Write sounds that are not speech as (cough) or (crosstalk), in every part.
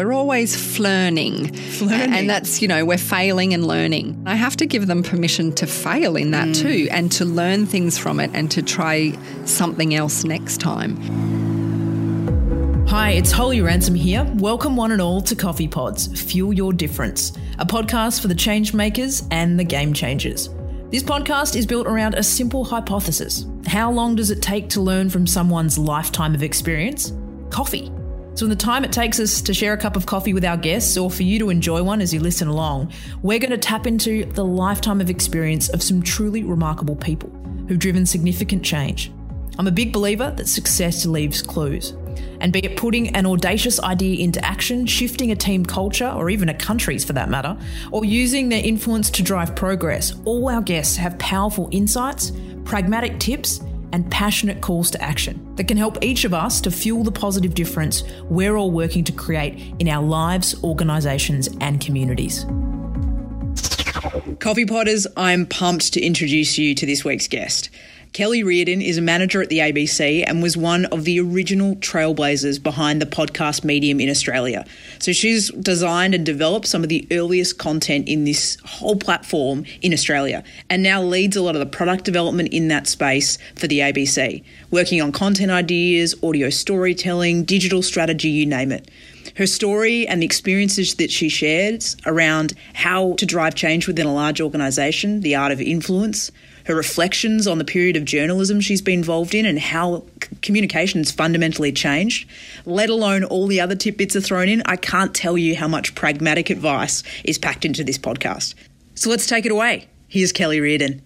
We're always flirning. Flirting. And that's, you know, we're failing and learning. I have to give them permission to fail in that mm. too and to learn things from it and to try something else next time. Hi, it's Holly Ransom here. Welcome, one and all, to Coffee Pods Fuel Your Difference, a podcast for the change makers and the game changers. This podcast is built around a simple hypothesis. How long does it take to learn from someone's lifetime of experience? Coffee. So, in the time it takes us to share a cup of coffee with our guests, or for you to enjoy one as you listen along, we're going to tap into the lifetime of experience of some truly remarkable people who've driven significant change. I'm a big believer that success leaves clues. And be it putting an audacious idea into action, shifting a team culture, or even a country's for that matter, or using their influence to drive progress, all our guests have powerful insights, pragmatic tips, and passionate calls to action that can help each of us to fuel the positive difference we're all working to create in our lives, organisations, and communities. Coffee Potters, I'm pumped to introduce you to this week's guest. Kellie Riordan is a manager at the ABC and was one of the original trailblazers behind the podcast medium in Australia. So she's designed and developed some of the earliest content in this whole platform in Australia and now leads a lot of the product development in that space for the ABC, working on content ideas, audio storytelling, digital strategy, you name it. Her story and the experiences that she shares around how to drive change within a large organisation, the art of influence, her reflections on the period of journalism she's been involved in and how communication's fundamentally changed, let alone all the other tidbits are thrown in, I can't tell you how much pragmatic advice is packed into this podcast. So let's take it away. Here's Kellie Riordan.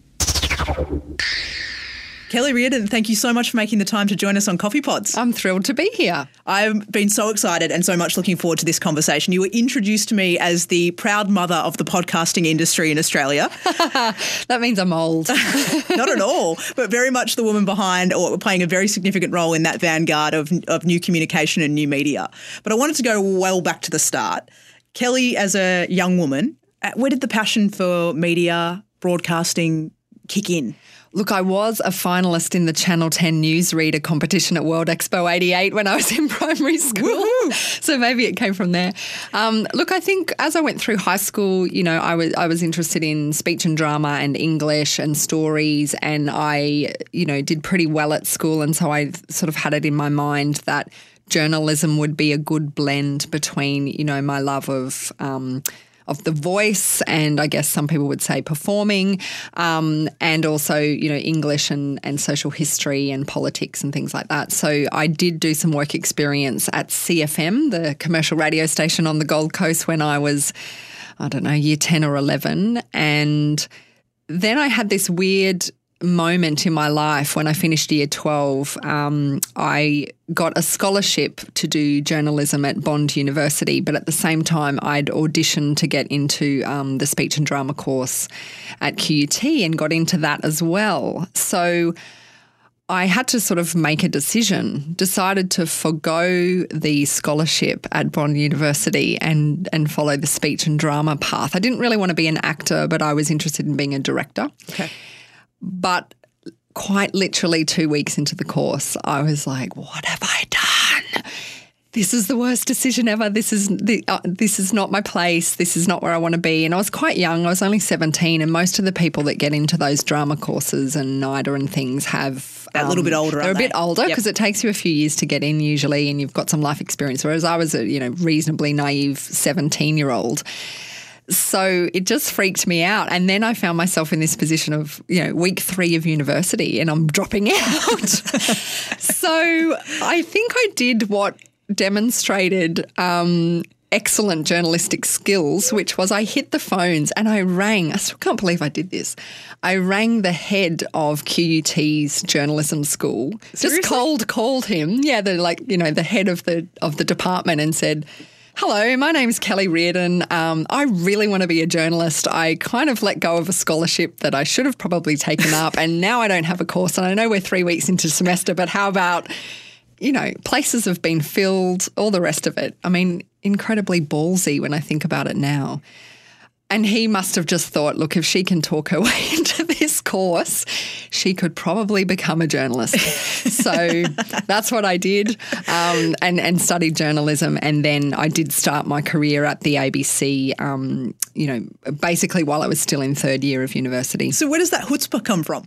Kellie Riordan, thank you so much for making the time to join us on Coffee Pods. I'm thrilled to be here. I've been so excited and so much looking forward to this conversation. You were introduced to me as the proud mother of the podcasting industry in Australia. (laughs) That means I'm old. (laughs) Not at all, but very much the woman behind or playing a very significant role in that vanguard of, of new communication and new media. But I wanted to go well back to the start. Kellie, as a young woman, uh, where did the passion for media, broadcasting kick in? Look, I was a finalist in the Channel 10 newsreader competition at World Expo 88 when I was in (laughs) primary school. So maybe it came from there. Um, look, I think as I went through high school, you know, I was I was interested in speech and drama and English and stories, and I, you know, did pretty well at school, and so I sort of had it in my mind that journalism would be a good blend between, you know, my love of. Um, of the voice, and I guess some people would say performing, um, and also you know English and and social history and politics and things like that. So I did do some work experience at Sea FM, the commercial radio station on the Gold Coast, when I was I don't know year ten or eleven, and then I had this weird moment in my life when I finished year 12. Um, I got a scholarship to do journalism at Bond University, but at the same time, I'd auditioned to get into um, the speech and drama course at QUT and got into that as well. So I had to sort of make a decision, decided to forego the scholarship at Bond University and, and follow the speech and drama path. I didn't really want to be an actor, but I was interested in being a director. Okay. But quite literally two weeks into the course, I was like, what have I done? This is the worst decision ever. This is the, uh, this is not my place. This is not where I want to be. And I was quite young. I was only seventeen, and most of the people that get into those drama courses and NIDA and things have a little bit older, They're a bit they? older Yep. because it takes you a few years to get in usually, and you've got some life experience. Whereas I was a you know reasonably naive seventeen year old. So it just freaked me out. And then I found myself in this position of, you know, week three of university and I'm dropping (laughs) out. so I think I did what demonstrated um, excellent journalistic skills, which was I hit the phones and I rang. I still can't believe I did this. I rang the head of QUT's journalism school. Seriously? Just cold called him. Yeah, the like, you know, the head of the of the department and said, Hello, my name's Kellie Riordan. Um, I really want to be a journalist. I kind of let go of a scholarship that I should have probably taken up, (laughs) and now I don't have a course. And I know we're three weeks into semester, but how about, you know, places have been filled, all the rest of it. I mean, incredibly ballsy when I think about it now. And he must have just thought, look, if she can talk her (laughs) way into this course, she could probably become a journalist. (laughs) so that's what I did um, and, and studied journalism. And then I did start my career at the ABC, um, you know, basically while I was still in third year of university. So where does that chutzpah come from?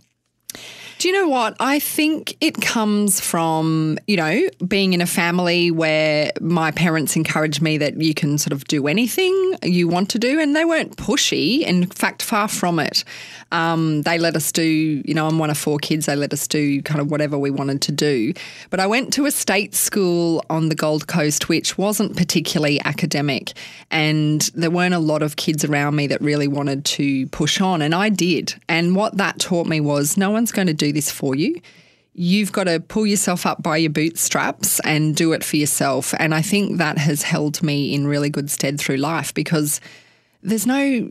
Do you know what? I think it comes from, you know, being in a family where my parents encouraged me that you can sort of do anything you want to do, and they weren't pushy. In fact, far from it. Um, they let us do, you know, I'm one of four kids. They let us do kind of whatever we wanted to do. But I went to a state school on the Gold Coast, which wasn't particularly academic. And there weren't a lot of kids around me that really wanted to push on. And I did. And what that taught me was no one's going to do this for you you've got to pull yourself up by your bootstraps and do it for yourself. And I think that has held me in really good stead through life because there's no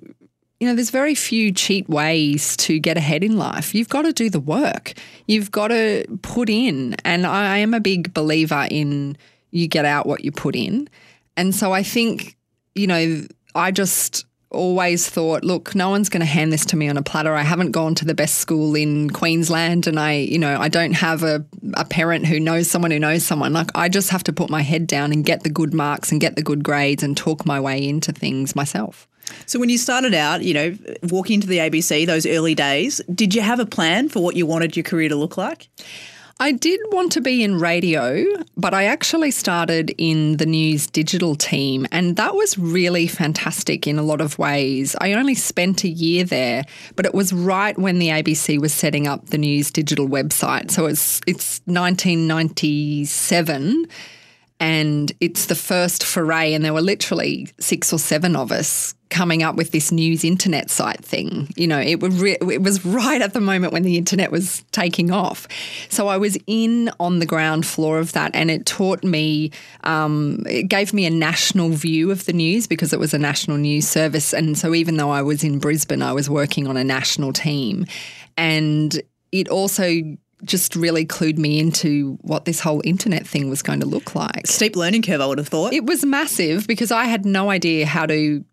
you know, there's very few cheap ways to get ahead in life. You've got to do the work. You've got to put in. And I am a big believer in you get out what you put in. And so I think, you know, I just always thought, look, no one's going to hand this to me on a platter. I haven't gone to the best school in Queensland and I, you know, I don't have a, a parent who knows someone who knows someone. Like I just have to put my head down and get the good marks and get the good grades and talk my way into things myself. So when you started out, you know, walking into the ABC those early days, did you have a plan for what you wanted your career to look like? I did want to be in radio, but I actually started in the news digital team, and that was really fantastic in a lot of ways. I only spent a year there, but it was right when the ABC was setting up the news digital website. So it's it's 1997 and it's the first foray and there were literally six or seven of us coming up with this news internet site thing. You know it was re- it was right at the moment when the internet was taking off. So i was in on the ground floor of that and it taught me um, it gave me a national view of the news because it was a national news service. And so even though i was in brisbane i was working on a national team. And it also just really clued me into what this whole internet thing was going to look like. Steep learning curve, I would have thought. It was massive because I had no idea how to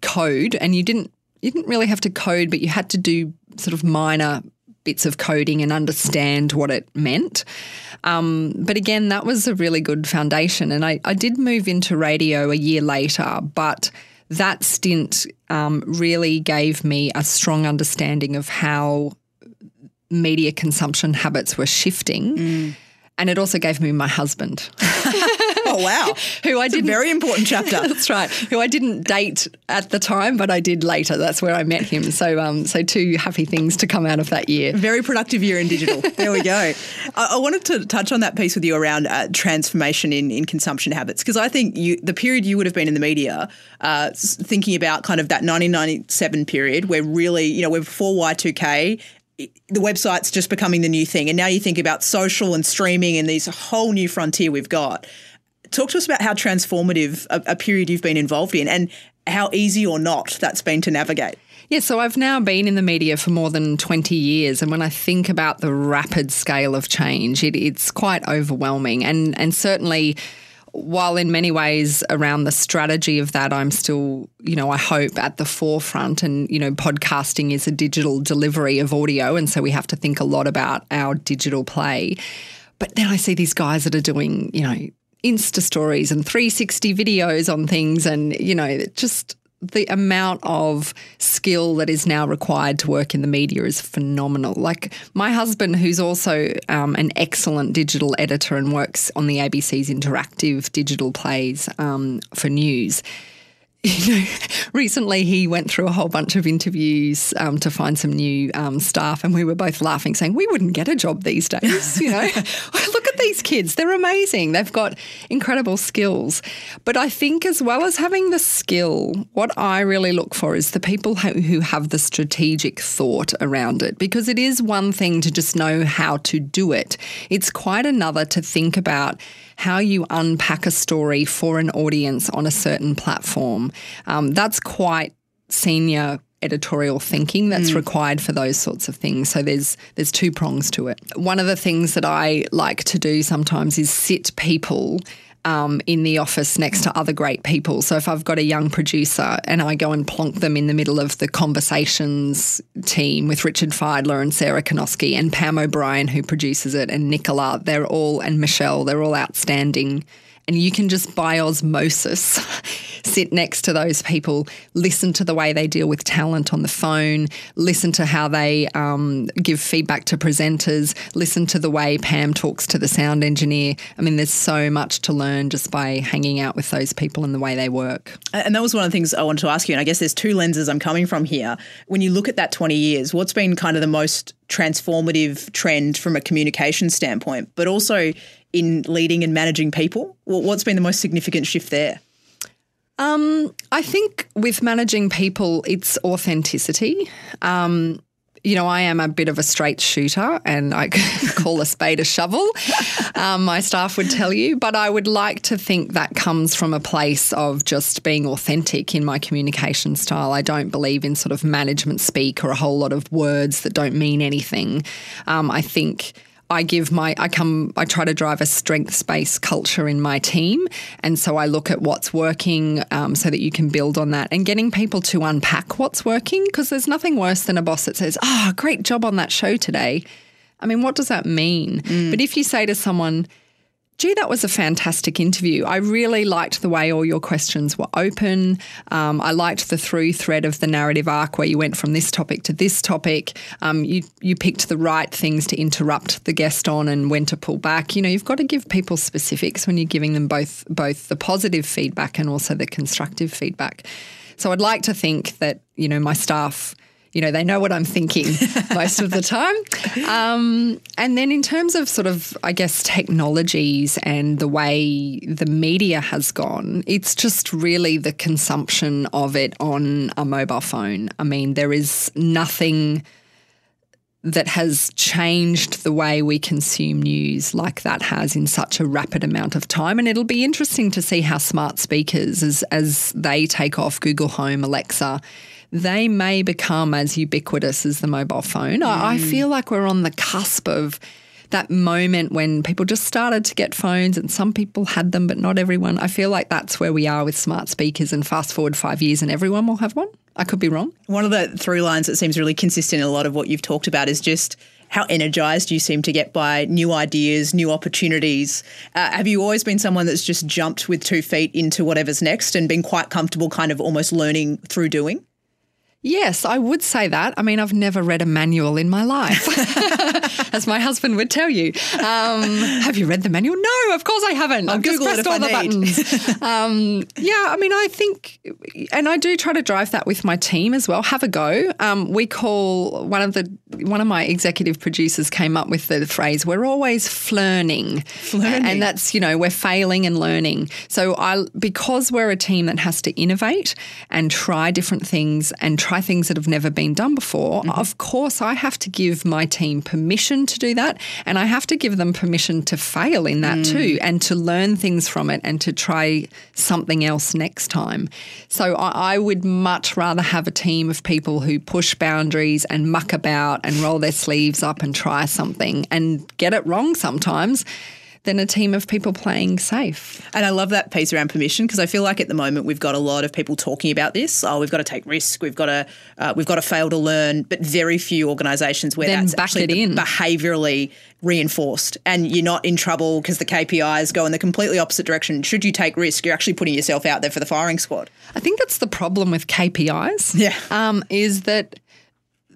code, and you didn't you didn't really have to code, but you had to do sort of minor bits of coding and understand what it meant. Um, but again, that was a really good foundation, and I, I did move into radio a year later, but that stint um, really gave me a strong understanding of how media consumption habits were shifting. Mm. And it also gave me my husband. (laughs) oh wow! (laughs) who I did very important chapter. (laughs) that's right. Who I didn't date at the time, but I did later. That's where I met him. So, um, so two happy things to come out of that year. Very productive year in digital. There we go. I, I, wanted to touch on that piece with you around uh, transformation in, in consumption habits because I think you the period you would have been in the media, uh, thinking about kind of that 1997 period where really you know we're before Y2K the website's just becoming the new thing. And now you think about social and streaming and these whole new frontier we've got. Talk to us about how transformative a, a period you've been involved in and how easy or not that's been to navigate. Yeah, so I've now been in the media for more than 20 years. And when I think about the rapid scale of change, it, it's quite overwhelming. And, and certainly, while in many ways around the strategy of that, I'm still, you know, I hope at the forefront. And, you know, podcasting is a digital delivery of audio. And so we have to think a lot about our digital play. But then I see these guys that are doing, you know, Insta stories and 360 videos on things. And, you know, just the amount of skill that is now required to work in the media is phenomenal. Like my husband, who's also um, an excellent digital editor and works on the ABC's interactive digital plays um, for news (laughs) you know, recently he went through a whole bunch of interviews um, to find some new um, staff, and we were both laughing, saying we wouldn't get a job these days. You know, (laughs) (laughs) look at these kids; they're amazing. They've got incredible skills. But I think, as well as having the skill, what I really look for is the people who have the strategic thought around it, because it is one thing to just know how to do it. It's quite another to think about how you unpack a story for an audience on a certain platform. Um, that's quite senior editorial thinking that's mm. required for those sorts of things. So there's there's two prongs to it. One of the things that I like to do sometimes is sit people um, in the office next to other great people. So if I've got a young producer and I go and plonk them in the middle of the conversations team with Richard Fidler and Sarah Kanowski and Pam O'Brien, who produces it, and Nicola, they're all, and Michelle, they're all outstanding and you can just by osmosis (laughs) sit next to those people, listen to the way they deal with talent on the phone, listen to how they um, give feedback to presenters, listen to the way Pam talks to the sound engineer. I mean, there's so much to learn just by hanging out with those people and the way they work. And that was one of the things I wanted to ask you. And I guess there's two lenses I'm coming from here. When you look at that 20 years, what's been kind of the most transformative trend from a communication standpoint, but also in leading and managing people? What's been the most significant shift there? Um, I think with managing people, it's authenticity. Um, you know, I am a bit of a straight shooter and I (laughs) call a spade a shovel. (laughs) Um, my staff would tell you, but I would like to think that comes from a place of just being authentic in my communication style. I don't believe in sort of management speak or a whole lot of words that don't mean anything. Um, I think I give my, I come, I try to drive a strengths based culture in my team. And so I look at what's working um, so that you can build on that and getting people to unpack what's working because there's nothing worse than a boss that says, oh, great job on that show today. I mean, what does that mean? Mm. But if you say to someone, Gee, that was a fantastic interview. I really liked the way all your questions were open. Um, I liked the through thread of the narrative arc where you went from this topic to this topic. Um, you you picked the right things to interrupt the guest on and when to pull back. You know, you've got to give people specifics when you're giving them both both the positive feedback and also the constructive feedback. So I'd like to think that you know my staff you know, they know what I'm thinking (laughs) most of the time. Um, and then in terms of sort of, I guess, technologies and the way the media has gone, it's just really the consumption of it on a mobile phone. I mean, there is nothing that has changed the way we consume news like that has in such a rapid amount of time. And it'll be interesting to see how smart speakers, as, as they take off Google Home, Alexa, they may become as ubiquitous as the mobile phone. Mm. I, I feel like we're on the cusp of that moment when people just started to get phones and some people had them, but not everyone. I feel like that's where we are with smart speakers. And fast forward five years and everyone will have one. I could be wrong. One of the through lines that seems really consistent in a lot of what you've talked about is just how energized you seem to get by new ideas, new opportunities. Uh, have you always been someone that's just jumped with two feet into whatever's next and been quite comfortable kind of almost learning through doing? Yes, I would say that. I mean, I've never read a manual in my life, (laughs) as my husband would tell you. Um, have you read the manual? No, of course I haven't. I'll I've Google just pressed all the buttons. (laughs) um, yeah, I mean, I think, and I do try to drive that with my team as well. Have a go. Um, we call one of the one of my executive producers came up with the phrase "We're always flirning," flirning. and that's you know we're failing and learning. So I because we're a team that has to innovate and try different things and try things that have never been done before, mm-hmm. of course, I have to give my team permission to do that. And I have to give them permission to fail in that mm. too and to learn things from it and to try something else next time. So I, I would much rather have a team of people who push boundaries and muck about and roll their sleeves up and try something and get it wrong sometimes than a team of people playing safe. And I love that piece around permission because I feel like at the moment we've got a lot of people talking about this. Oh, we've got to take risk. We've got to uh, we've got to fail to learn. But very few organisations where then that's actually in. behaviourally reinforced, and you're not in trouble because the KPIs go in the completely opposite direction. Should you take risk, you're actually putting yourself out there for the firing squad. I think that's the problem with KPIs. Yeah, um, is that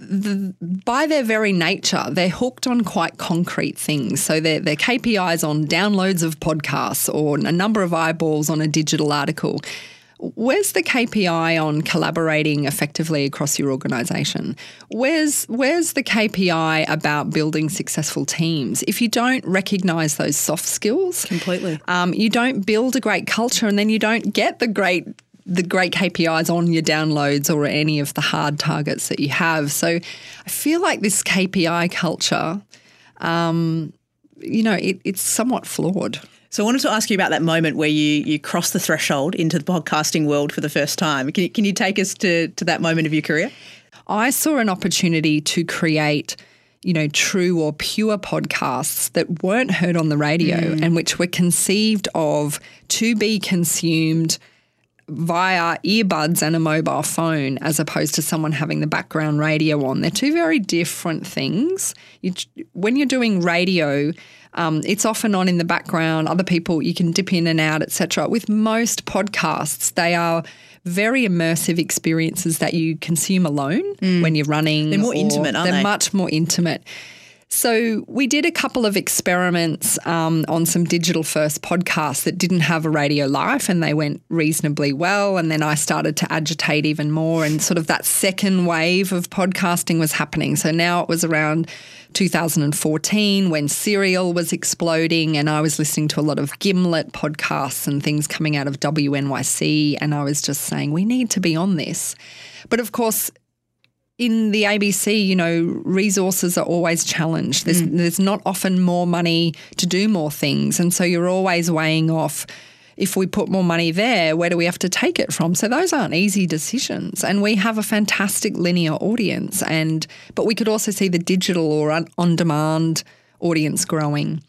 the, by their very nature, they're hooked on quite concrete things. So their their KPIs on downloads of podcasts or a number of eyeballs on a digital article. Where's the KPI on collaborating effectively across your organisation? Where's where's the KPI about building successful teams? If you don't recognise those soft skills, completely, um, you don't build a great culture, and then you don't get the great the great KPIs on your downloads or any of the hard targets that you have. So I feel like this KPI culture, um, you know, it, it's somewhat flawed. So I wanted to ask you about that moment where you you crossed the threshold into the podcasting world for the first time. Can you, can you take us to, to that moment of your career? I saw an opportunity to create you know, true or pure podcasts that weren't heard on the radio Mm. and which were conceived of to be consumed via earbuds and a mobile phone as opposed to someone having the background radio on. They're two very different things. You, when you're doing radio, um, it's often on in the background. Other people you can dip in and out, etc. With most podcasts, they are very immersive experiences that you consume alone when you're running. Mm. They're more or intimate, aren't they're they? much more intimate. So we did a couple of experiments um, on some digital first podcasts that didn't have a radio life, and they went reasonably well. And then I started to agitate even more, and sort of that second wave of podcasting was happening. So now it was around 2014 when Serial was exploding, and I was listening to a lot of Gimlet podcasts and things coming out of WNYC, and I was just saying we need to be on this. But of course, in the ABC, you know, resources are always challenged. There's mm. there's not often more money to do more things, and so you're always weighing off. If we put more money there, where do we have to take it from? So those aren't easy decisions. And we have a fantastic linear audience, and but we could also see the digital or on- on-demand audience growing.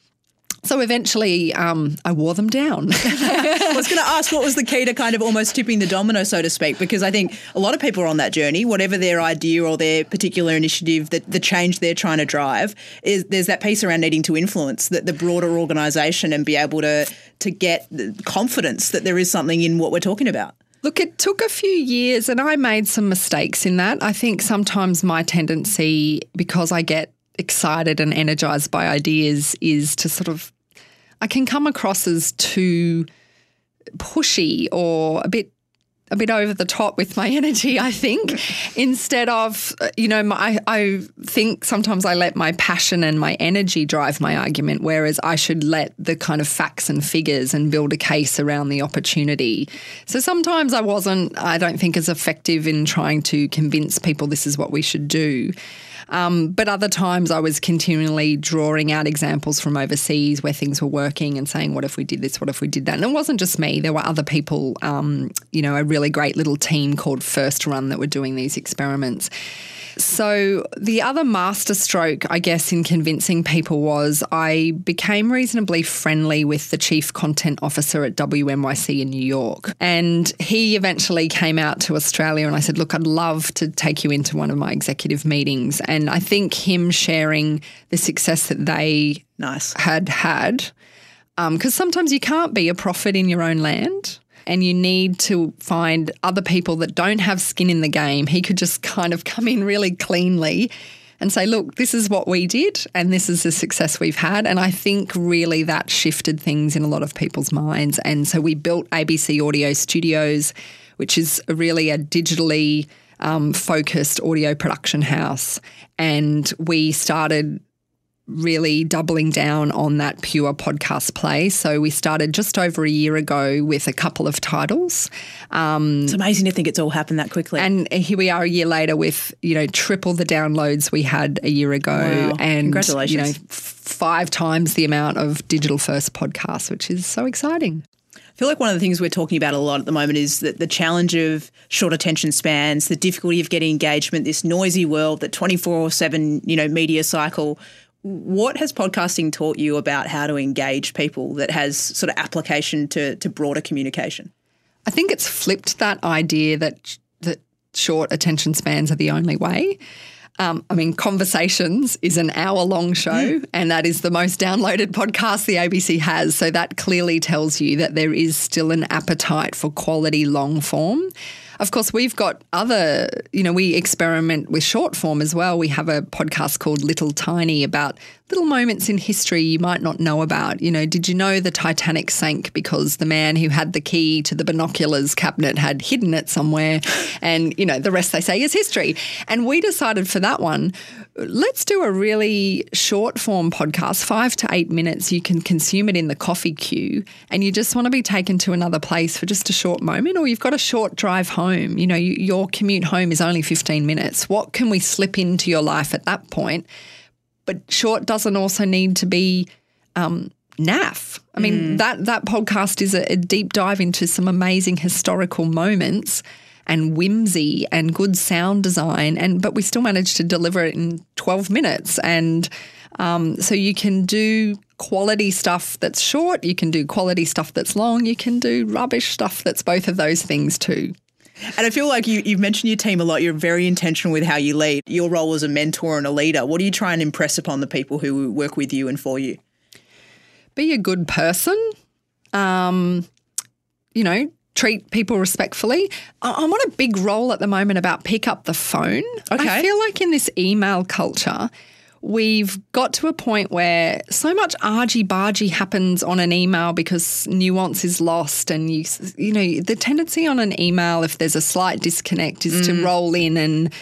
So eventually, um, I wore them down. (laughs) I was going to ask what was the key to kind of almost tipping the domino, so to speak, because I think a lot of people are on that journey, whatever their idea or their particular initiative, that the change they're trying to drive, is there's that piece around needing to influence the, the broader organisation and be able to to get confidence that there is something in what we're talking about. Look, it took a few years and I made some mistakes in that. I think sometimes my tendency, because I get excited and energized by ideas, is to sort of, I can come across as too pushy or a bit a bit over the top with my (laughs) energy, I think, instead of, you know, my, I think sometimes I let my passion and my energy drive my argument, whereas I should let the kind of facts and figures and build a case around the opportunity. So sometimes I wasn't, I don't think, as effective in trying to convince people this is what we should do. Um, but other times I was continually drawing out examples from overseas where things were working and saying, what if we did this? What if we did that? And it wasn't just me. There were other people, um, you know, a really great little team called First Run that were doing these experiments. So the other masterstroke, I guess, in convincing people was I became reasonably friendly with the chief content officer at WNYC in New York. And he eventually came out to Australia and I said, look, I'd love to take you into one of my executive meetings. And I think him sharing the success that they Nice. had had, um, because sometimes you can't be a prophet in your own land and you need to find other people that don't have skin in the game. He could just kind of come in really cleanly and say, look, this is what we did and this is the success we've had. And I think really that shifted things in a lot of people's minds. And so we built ABC Audio Studios, which is really a digitally um, focused audio production house. And we started really doubling down on that pure podcast play. So we started just over a year ago with a couple of titles. Um, it's amazing to think it's all happened that quickly. And here we are a year later with, you know, triple the downloads we had a year ago Wow. and Congratulations. you know, f- five times the amount of digital first podcasts, which is so exciting. I feel like one of the things we're talking about a lot at the moment is that the challenge of short attention spans, the difficulty of getting engagement, this noisy world, that 24 7, you know, media cycle. What has podcasting taught you about how to engage people that has sort of application to, to broader communication? I think it's flipped that idea that that short attention spans are the only way. Um, I mean, Conversations is an hour long show, and that is the most downloaded podcast the ABC has. So that clearly tells you that there is still an appetite for quality long form. Of course, we've got other, you know, we experiment with short form as well. We have a podcast called Little Tiny about little moments in history you might not know about. You know, did you know the Titanic sank because the man who had the key to the binoculars cabinet had hidden it somewhere? And, you know, the rest they say is history. And we decided for that one, let's do a really short form podcast, five to eight minutes. You can consume it in the coffee queue and you just want to be taken to another place for just a short moment, or you've got a short drive home. You know, you, your commute home is only 15 minutes. What can we slip into your life at that point? But short doesn't also need to be um, naff. I mean, that that podcast is a, a deep dive into some amazing historical moments. And whimsy and good sound design and but we still managed to deliver it in 12 minutes and um, so you can do quality stuff that's short you can do quality stuff that's long you can do rubbish stuff that's both of those things too and I feel like you, you've mentioned your team a lot. You're very intentional with how you lead. Your role as a mentor and a leader. What do you try and impress upon the people who work with you and for you? Be a good person. Um, you know, treat people respectfully. I'm on a big roll at the moment about pick up the phone. Okay. I feel like in this email culture, we've got to a point where so much argy bargy happens on an email because nuance is lost and you you know the tendency on an email if there's a slight disconnect is mm. to roll in and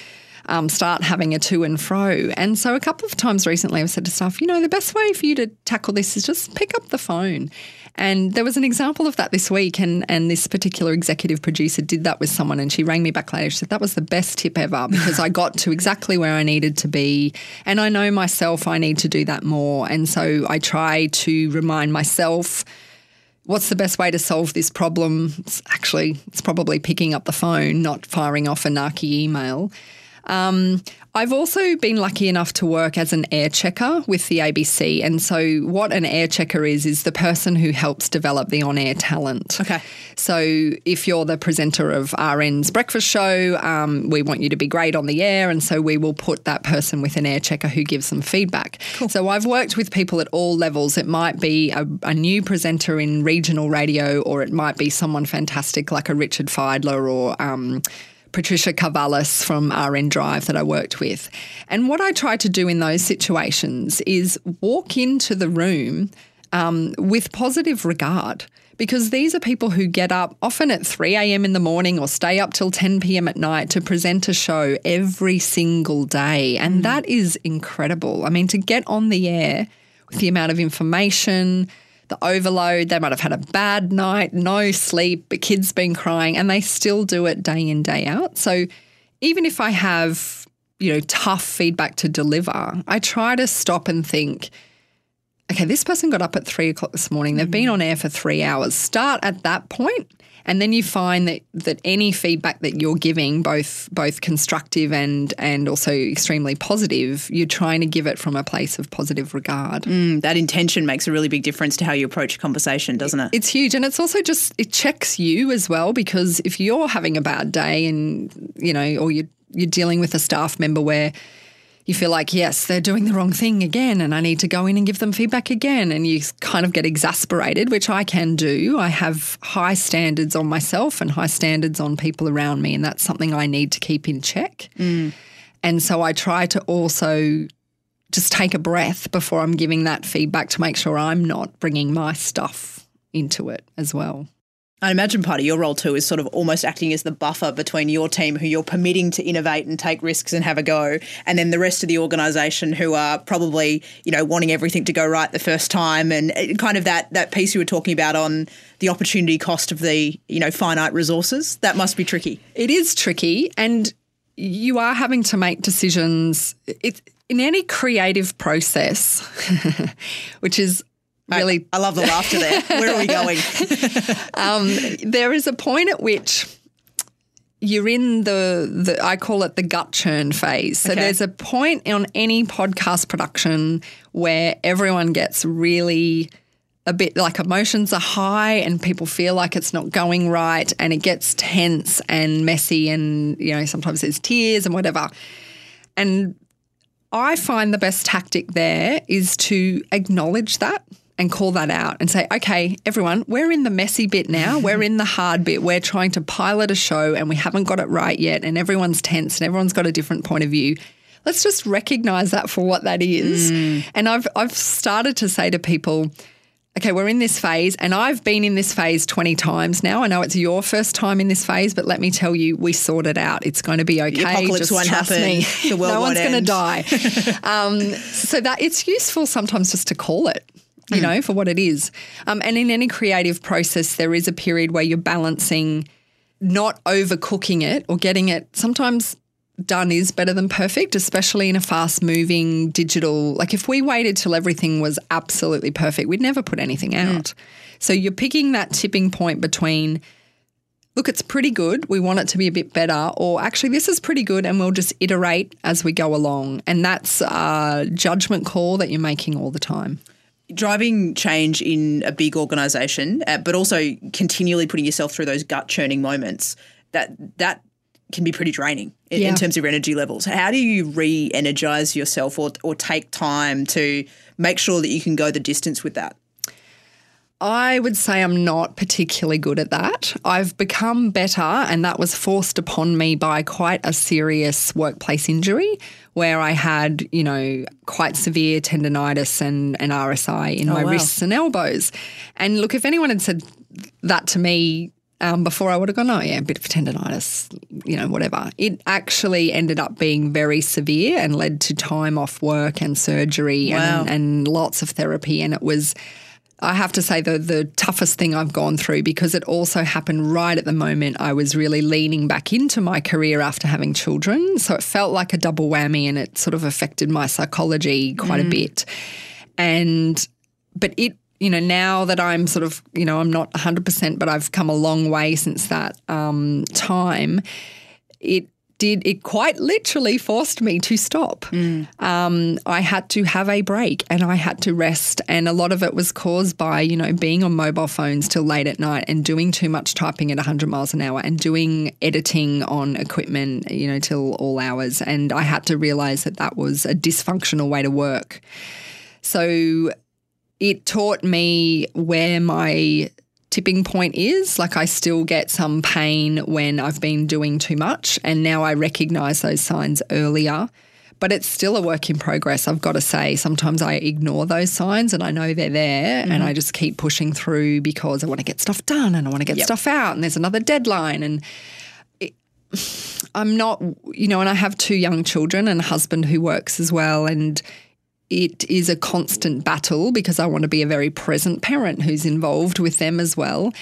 um, start having a to and fro. And so a couple of times recently I've said to staff, you know, the best way for you to tackle this is just pick up the phone and there was an example of that this week, and, and this particular executive producer did that with someone, and she rang me back later. She said, That was the best tip ever because I got to exactly where I needed to be. And I know myself, I need to do that more. And so I try to remind myself what's the best way to solve this problem? It's actually, it's probably picking up the phone, not firing off a narky email. Um, I've also been lucky enough to work as an air checker with the ABC. And so, what an air checker is, is the person who helps develop the on air talent. Okay. So, if you're the presenter of RN's breakfast show, um, we want you to be great on the air. And so, we will put that person with an air checker who gives them feedback. Cool. So, I've worked with people at all levels. It might be a, a new presenter in regional radio, or it might be someone fantastic like a Richard Fidler or, um, Patricia Karvelas from RN Drive that I worked with. And what I try to do in those situations is walk into the room um, with positive regard because these are people who get up often at 3 a.m. in the morning or stay up till 10 p.m. at night to present a show every single day. And mm. that is incredible. I mean, to get on the air with the amount of information, the overload. They might have had a bad night, no sleep, the kids been crying, and they still do it day in, day out. So even if I have, you know, tough feedback to deliver, I try to stop and think, okay, this person got up at three o'clock this morning. They've been mm. on air for three hours. Start at that point and then you find that that any feedback that you're giving, both both constructive and and also extremely positive, you're trying to give it from a place of positive regard. Mm, that intention makes a really big difference to how you approach a conversation, doesn't it? It's huge, and it's also just it checks you as well because if you're having a bad day and you know, or you you're dealing with a staff member where you feel like, yes, they're doing the wrong thing again, and I need to go in and give them feedback again. And you kind of get exasperated, which I can do. I have high standards on myself and high standards on people around me, and that's something I need to keep in check. Mm. And so I try to also just take a breath before I'm giving that feedback to make sure I'm not bringing my stuff into it as well. I imagine part of your role too is sort of almost acting as the buffer between your team who you're permitting to innovate and take risks and have a go, and then the rest of the organisation who are probably, you know, wanting everything to go right the first time and uh, kind of that that piece you were talking about on the opportunity cost of the, you know, finite resources. That must be tricky. It is tricky and you are having to make decisions. It, in any creative process, (laughs) which is really. I, I love the laughter there. (laughs) Where are we going? um, there is a point at which you're in the, the I call it the gut churn phase. So okay. there's a point on any podcast production where everyone gets really a bit like emotions are high and people feel like it's not going right and it gets tense and messy and you know sometimes there's tears and whatever. And I find the best tactic there is to acknowledge that and call that out and say, okay, everyone, we're in the messy bit now. we're in the hard bit. We're trying to pilot a show and we haven't got it right yet. And everyone's tense and everyone's got a different point of view. Let's just recognize that for what that is. Mm. And I've, I've started to say to people, okay, we're in this phase, and I've been in this phase 20 times now. I know it's your first time in this phase, but let me tell you, we sort it out. It's going to be okay. The apocalypse Just won't trust happen. me. The world (laughs) no one's going to die. (laughs) um, so that it's useful sometimes just to call it you mm. know, for what it is. Um, and in any creative process, there is a period where you're balancing not overcooking it or getting it. Sometimes done is better than perfect, especially in a fast moving digital. Like if we waited till everything was absolutely perfect, we'd never put anything mm. out. Mm. So you're picking that tipping point between look, it's pretty good. We want it to be a bit better, or actually, this is pretty good, and we'll just iterate as we go along. And that's a judgment call that you're making all the time. Driving change in a big organization, uh, but also continually putting yourself through those gut churning moments, that that can be pretty draining in, Yeah. in terms of your energy levels. How do you re energize yourself or, or take time to make sure that you can go the distance with that? I would say I'm not particularly good at that. I've become better, and that was forced upon me by quite a serious workplace injury where I had, you know, quite severe tendonitis and, and RSI in my wow. wrists and elbows. And look, if anyone had said that to me um, before, I would have gone, oh, yeah, a bit of tendonitis, you know, whatever. It actually ended up being very severe and led to time off work and surgery Wow. and, and lots of therapy. And it was. I have to say the the toughest thing I've gone through because it also happened right at the moment I was really leaning back into my career after having children. So it felt like a double whammy and it sort of affected my psychology quite a bit. And but it you know now that I'm sort of you know I'm not 100% but I've come a long way since that um, time it did it quite literally forced me to stop. Um, I had to have a break and I had to rest, and a lot of it was caused by you know being on mobile phones till late at night and doing too much typing at 100 miles an hour and doing editing on equipment you know till all hours, and I had to realize that that was a dysfunctional way to work. So it taught me where my tipping point is. Like I still get some pain when I've been doing too much, and now I recognize those signs earlier. But it's still a work in progress, I've got to say. Sometimes I ignore those signs and I know they're there and mm-hmm. I just keep pushing through because I want to get stuff done and I want to get stuff out and there's another deadline. And (sighs) I'm not, you know, and I have two young children and a husband who works as well. And it is a constant battle because I want to be a very present parent who's involved with them as well.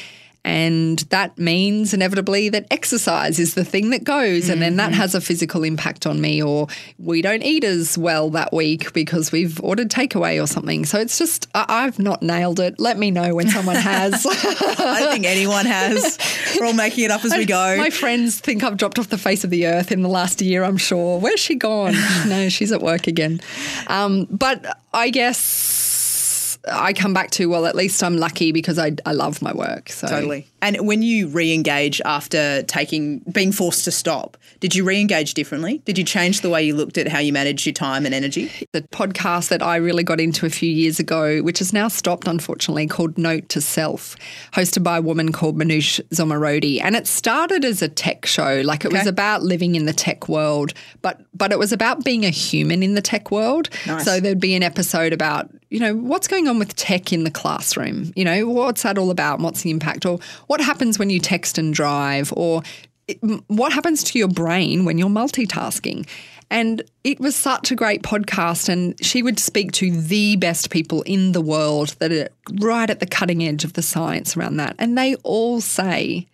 And that means inevitably that exercise is the thing that goes. And then that has a physical impact on me, or we don't eat as well that week because we've ordered takeaway or something. So it's just, I- I've not nailed it. Let me know when someone has. (laughs) I don't think anyone has. We're all making it up as we go. (laughs) My friends think I've dropped off the face of the earth in the last year, I'm sure. Where's she gone? (laughs) no, she's at work again. Um, but I guess I come back to, well, at least I'm lucky because I, I love my work. So Totally. And when you re-engage after taking being forced to stop, did you re-engage differently? Did you change the way you looked at how you managed your time and energy? the podcast that I really got into a few years ago, which has now stopped, unfortunately, called Note to Self, hosted by a woman called Manoush Zomorodi. And it started as a tech show, like it was about living in the tech world, but but it was about being a human in the tech world. Nice. So there'd be an episode about, you know, what's going on with tech in the classroom? You know, what's that all about? What's the impact? Or what happens when you text and drive? Or what happens to your brain when you're multitasking? And it was such a great podcast. And she would speak to the best people in the world that are right at the cutting edge of the science around that. And they all say,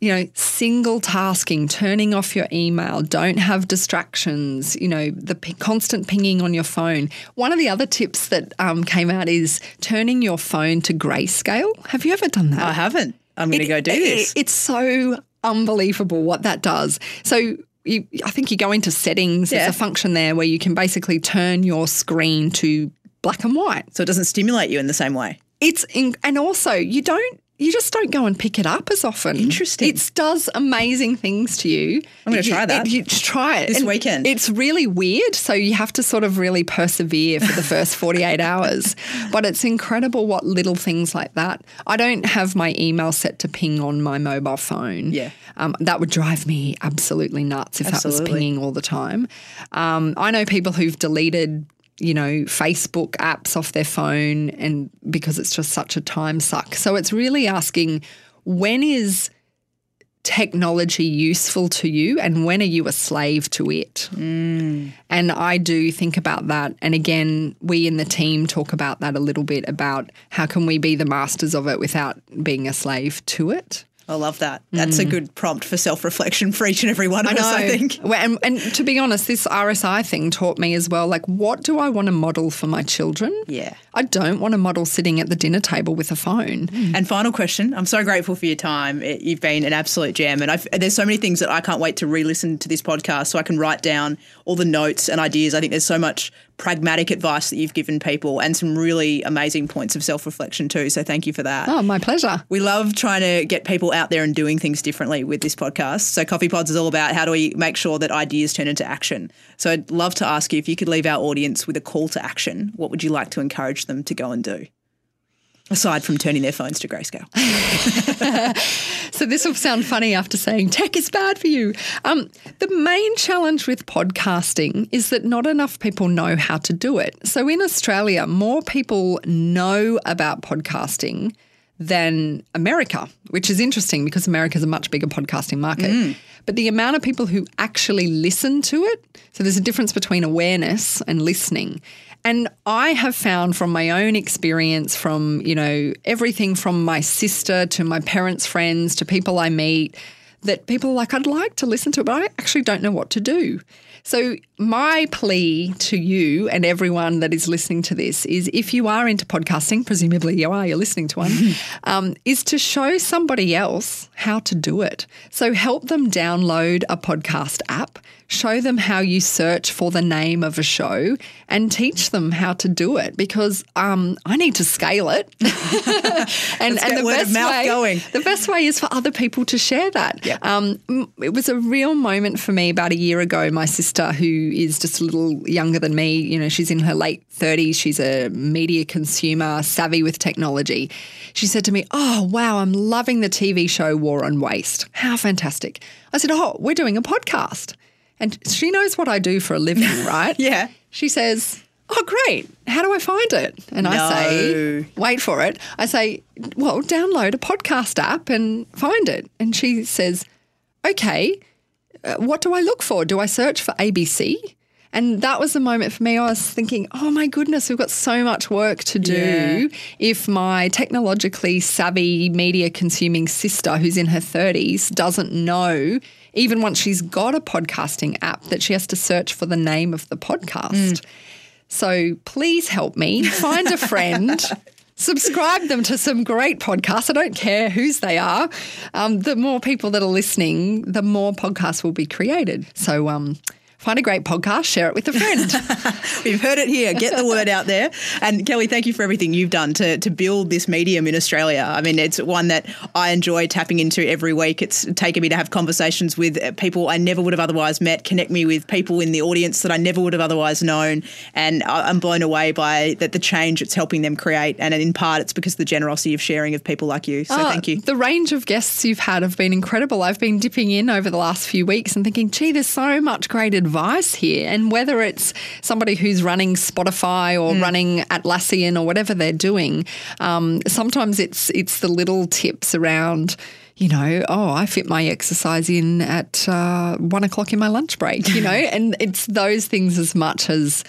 you know, single tasking, turning off your email, don't have distractions, you know, the p- constant pinging on your phone. One of the other tips that um, came out is turning your phone to grayscale. Have you ever done that? I haven't. I'm going to go do It- this. It's so unbelievable what that does. So you, I think you go into settings. Yeah. There's a function there where you can basically turn your screen to black and white. so it doesn't stimulate you in the same way. It's in, and also you don't. You just don't go and pick it up as often. Interesting. It does amazing things to you. I'm gonna try that. it- you just try it This And weekend. It's really weird, so you have to sort of really persevere for the (laughs) first 48 hours. But it's incredible what little things like that. I don't have my email set to ping on my mobile phone. Yeah. Um, that would drive me absolutely nuts if that was pinging all the time. Um, I know people who've deleted, you know, Facebook apps off their phone and because it's just such a time suck. So it's really asking when is technology useful to you and when are you a slave to it? Mm. And I do think about that. And again, we in the team talk about that a little bit about how can we be the masters of it without being a slave to it. I love that. That's a mm. good prompt for self reflection for each and every one of us, I think. Well, and, and to be honest, this RSI thing taught me as well. Like, what do I want to model for my children? Yeah. I don't want to model sitting at the dinner table with a phone. Mm. And final question I'm so grateful for your time. It, you've been an absolute gem. And I've, there's so many things that I can't wait to re listen to this podcast so I can write down all the notes and ideas. I think there's so much pragmatic advice that you've given people and some really amazing points of self reflection too. So thank you for that. Oh, my pleasure. We love trying to get people out there and doing things differently with this podcast. So Coffee Pods is all about how do we make sure that ideas turn into action. So I'd love to ask you if you could leave our audience with a call to action, what would you like to encourage them to go and do? Aside from turning their phones to grayscale. (laughs) So this will sound funny after saying tech is bad for you. Um, the main challenge with podcasting is that not enough people know how to do it. So in Australia, more people know about podcasting than America, which is interesting because America is a much bigger podcasting market. But the amount of people who actually listen to it, so there's a difference between awareness and listening. And I have found from my own experience, from, you know, everything from my sister to my parents' friends to people I meet, that people are like, I'd like to listen to it, but I actually don't know what to do. So, my plea to you and everyone that is listening to this is if you are into podcasting, presumably you are, you're listening to one, (laughs) um, is to show somebody else how to do it. So, help them download a podcast app, show them how you search for the name of a show, and teach them how to do it because um, I need to scale it. (laughs) and word of mouth way, going. the best way is for other people to share that. Yeah. Um, it was a real moment for me about a year ago. My sister, who is just a little younger than me, you know, she's in her late 30s, she's a media consumer, savvy with technology. She said to me, Oh, wow, I'm loving the TV show War on Waste. How fantastic. I said, Oh, we're doing a podcast. And she knows what I do for a living, (laughs) right? Yeah. She says, Oh, great. How do I find it? And I say, Wait for it. I say, Well, download a podcast app and find it. And she says, Okay, uh, what do I look for? Do I search for ABC? And that was the moment for me. I was thinking, oh my goodness, we've got so much work to do if my technologically savvy media consuming sister who's in her 30s doesn't know, even once she's got a podcasting app, that she has to search for the name of the podcast. So please help me find a friend. (laughs) Subscribe them to some great podcasts. I don't care whose they are. Um, the more people that are listening, the more podcasts will be created. So um, find a great podcast, share it with a friend. (laughs) We've heard it here. Get the word out there. And Kellie, thank you for everything you've done to, to build this medium in Australia. I mean, it's one that I enjoy tapping into every week. It's taken me to have conversations with people I never would have otherwise met, connect me with people in the audience that I never would have otherwise known. And I'm blown away by that the change it's helping them create. And in part, it's because of the generosity of sharing of people like you. So Oh, thank you. The range of guests you've had have been incredible. I've been dipping in over the last few weeks and thinking, gee, there's so much great advice here. And whether it's somebody who's running Spotify or running Atlassian or whatever they're doing, um, sometimes it's it's the little tips around. You know, oh, I fit my exercise in at uh, one o'clock in my lunch break. You know, (laughs) and it's those things as much as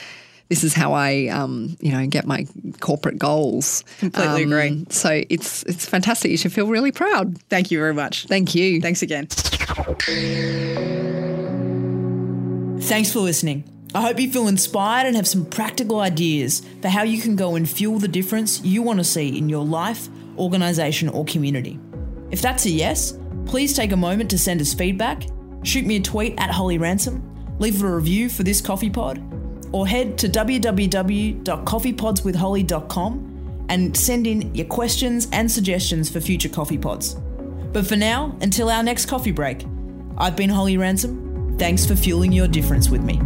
this is how I, um, you know, get my corporate goals. Completely Um, agree. So it's it's fantastic. You should feel really proud. Thank you very much. Thank you. Thanks again. Thanks for listening. I hope you feel inspired and have some practical ideas for how you can go and fuel the difference you want to see in your life, organisation, or community. If that's a yes, please take a moment to send us feedback, shoot me a tweet at Holly Ransom, leave a review for this coffee pod, or head to www.coffeepodswithholly.com and send in your questions and suggestions for future coffee pods. But for now, until our next coffee break, I've been Holly Ransom. Thanks for fueling your difference with me.